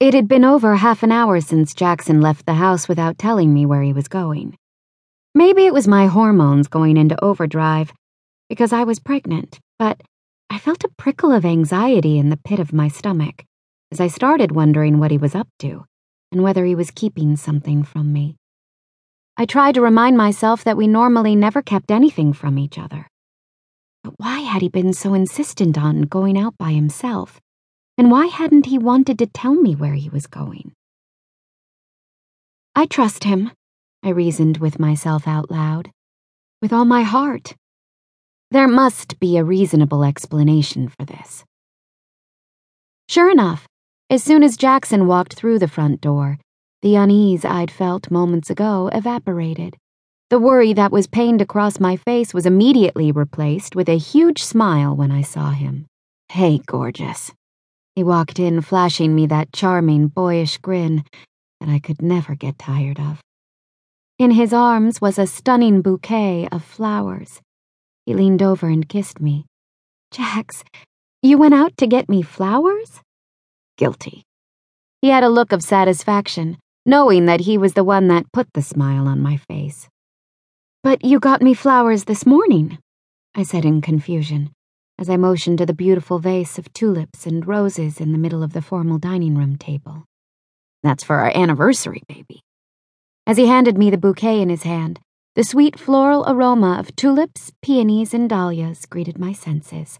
It had been over half an hour since Jackson left the house without telling me where he was going. Maybe it was my hormones going into overdrive, because I was pregnant, but I felt a prickle of anxiety in the pit of my stomach as I started wondering what he was up to and whether he was keeping something from me. I tried to remind myself that we normally never kept anything from each other. But why had he been so insistent on going out by himself? And why hadn't he wanted to tell me where he was going? I trust him, I reasoned with myself out loud. With all my heart. There must be a reasonable explanation for this. Sure enough, as soon as Jackson walked through the front door, the unease I'd felt moments ago evaporated. The worry that was pained across my face was immediately replaced with a huge smile when I saw him. Hey, gorgeous. He walked in, flashing me that charming, boyish grin that I could never get tired of. In his arms was a stunning bouquet of flowers. He leaned over and kissed me. Jax, you went out to get me flowers? Guilty. He had a look of satisfaction, knowing that he was the one that put the smile on my face. But you got me flowers this morning, I said in confusion, as I motioned to the beautiful vase of tulips and roses in the middle of the formal dining room table. That's for our anniversary, baby. As he handed me the bouquet in his hand, the sweet floral aroma of tulips, peonies, and dahlias greeted my senses.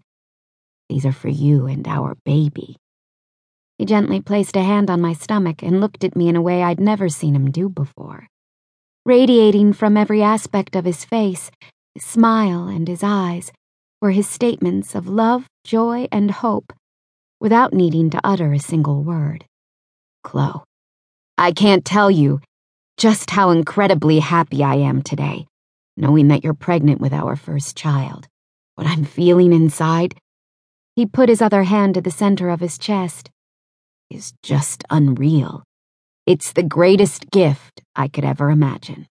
These are for you and our baby. He gently placed a hand on my stomach and looked at me in a way I'd never seen him do before. Radiating from every aspect of his face, his smile, and his eyes were his statements of love, joy, and hope, without needing to utter a single word. Chloe, I can't tell you just how incredibly happy I am today, knowing that you're pregnant with our first child. What I'm feeling inside. He put his other hand to the center of his chest is just unreal. It's the greatest gift I could ever imagine.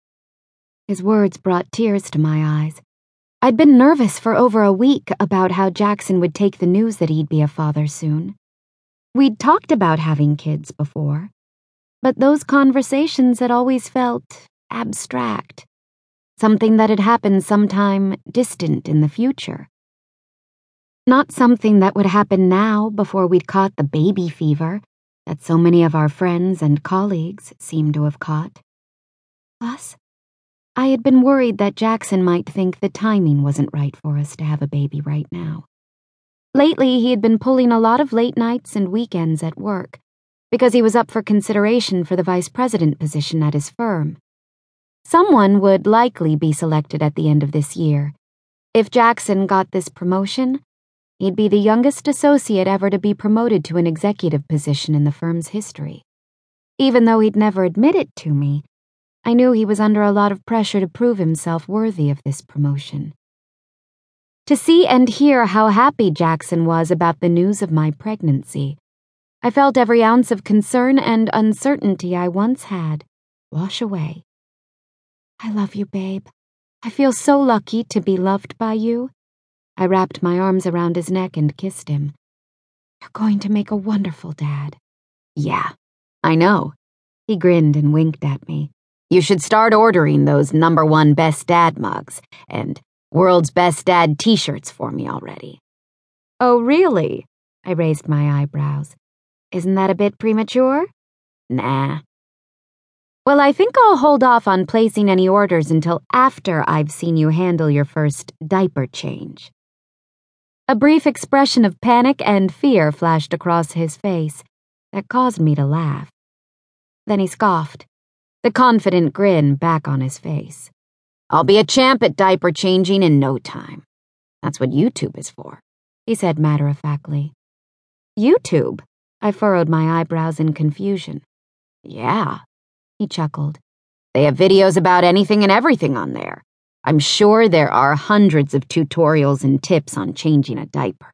His words brought tears to my eyes. I'd been nervous for over a week about how Jackson would take the news that he'd be a father soon. We'd talked about having kids before, but those conversations had always felt abstract, something that had happened sometime distant in the future. Not something that would happen now before we'd caught the baby fever that so many of our friends and colleagues seem to have caught. Plus, I had been worried that Jackson might think the timing wasn't right for us to have a baby right now. Lately, he had been pulling a lot of late nights and weekends at work because he was up for consideration for the vice president position at his firm. Someone would likely be selected at the end of this year. If Jackson got this promotion, He'd be the youngest associate ever to be promoted to an executive position in the firm's history. Even though he'd never admit it to me, I knew he was under a lot of pressure to prove himself worthy of this promotion. To see and hear how happy Jackson was about the news of my pregnancy, I felt every ounce of concern and uncertainty I once had wash away. I love you, babe. I feel so lucky to be loved by you. I wrapped my arms around his neck and kissed him. You're going to make a wonderful dad. Yeah, I know. He grinned and winked at me. You should start ordering those number one best dad mugs and world's best dad t shirts for me already. Oh, really? I raised my eyebrows. Isn't that a bit premature? Nah. Well, I think I'll hold off on placing any orders until after I've seen you handle your first diaper change. A brief expression of panic and fear flashed across his face that caused me to laugh. Then he scoffed, the confident grin back on his face. I'll be a champ at diaper changing in no time. That's what YouTube is for, he said matter of factly. YouTube? I furrowed my eyebrows in confusion. Yeah, he chuckled. They have videos about anything and everything on there. I'm sure there are hundreds of tutorials and tips on changing a diaper.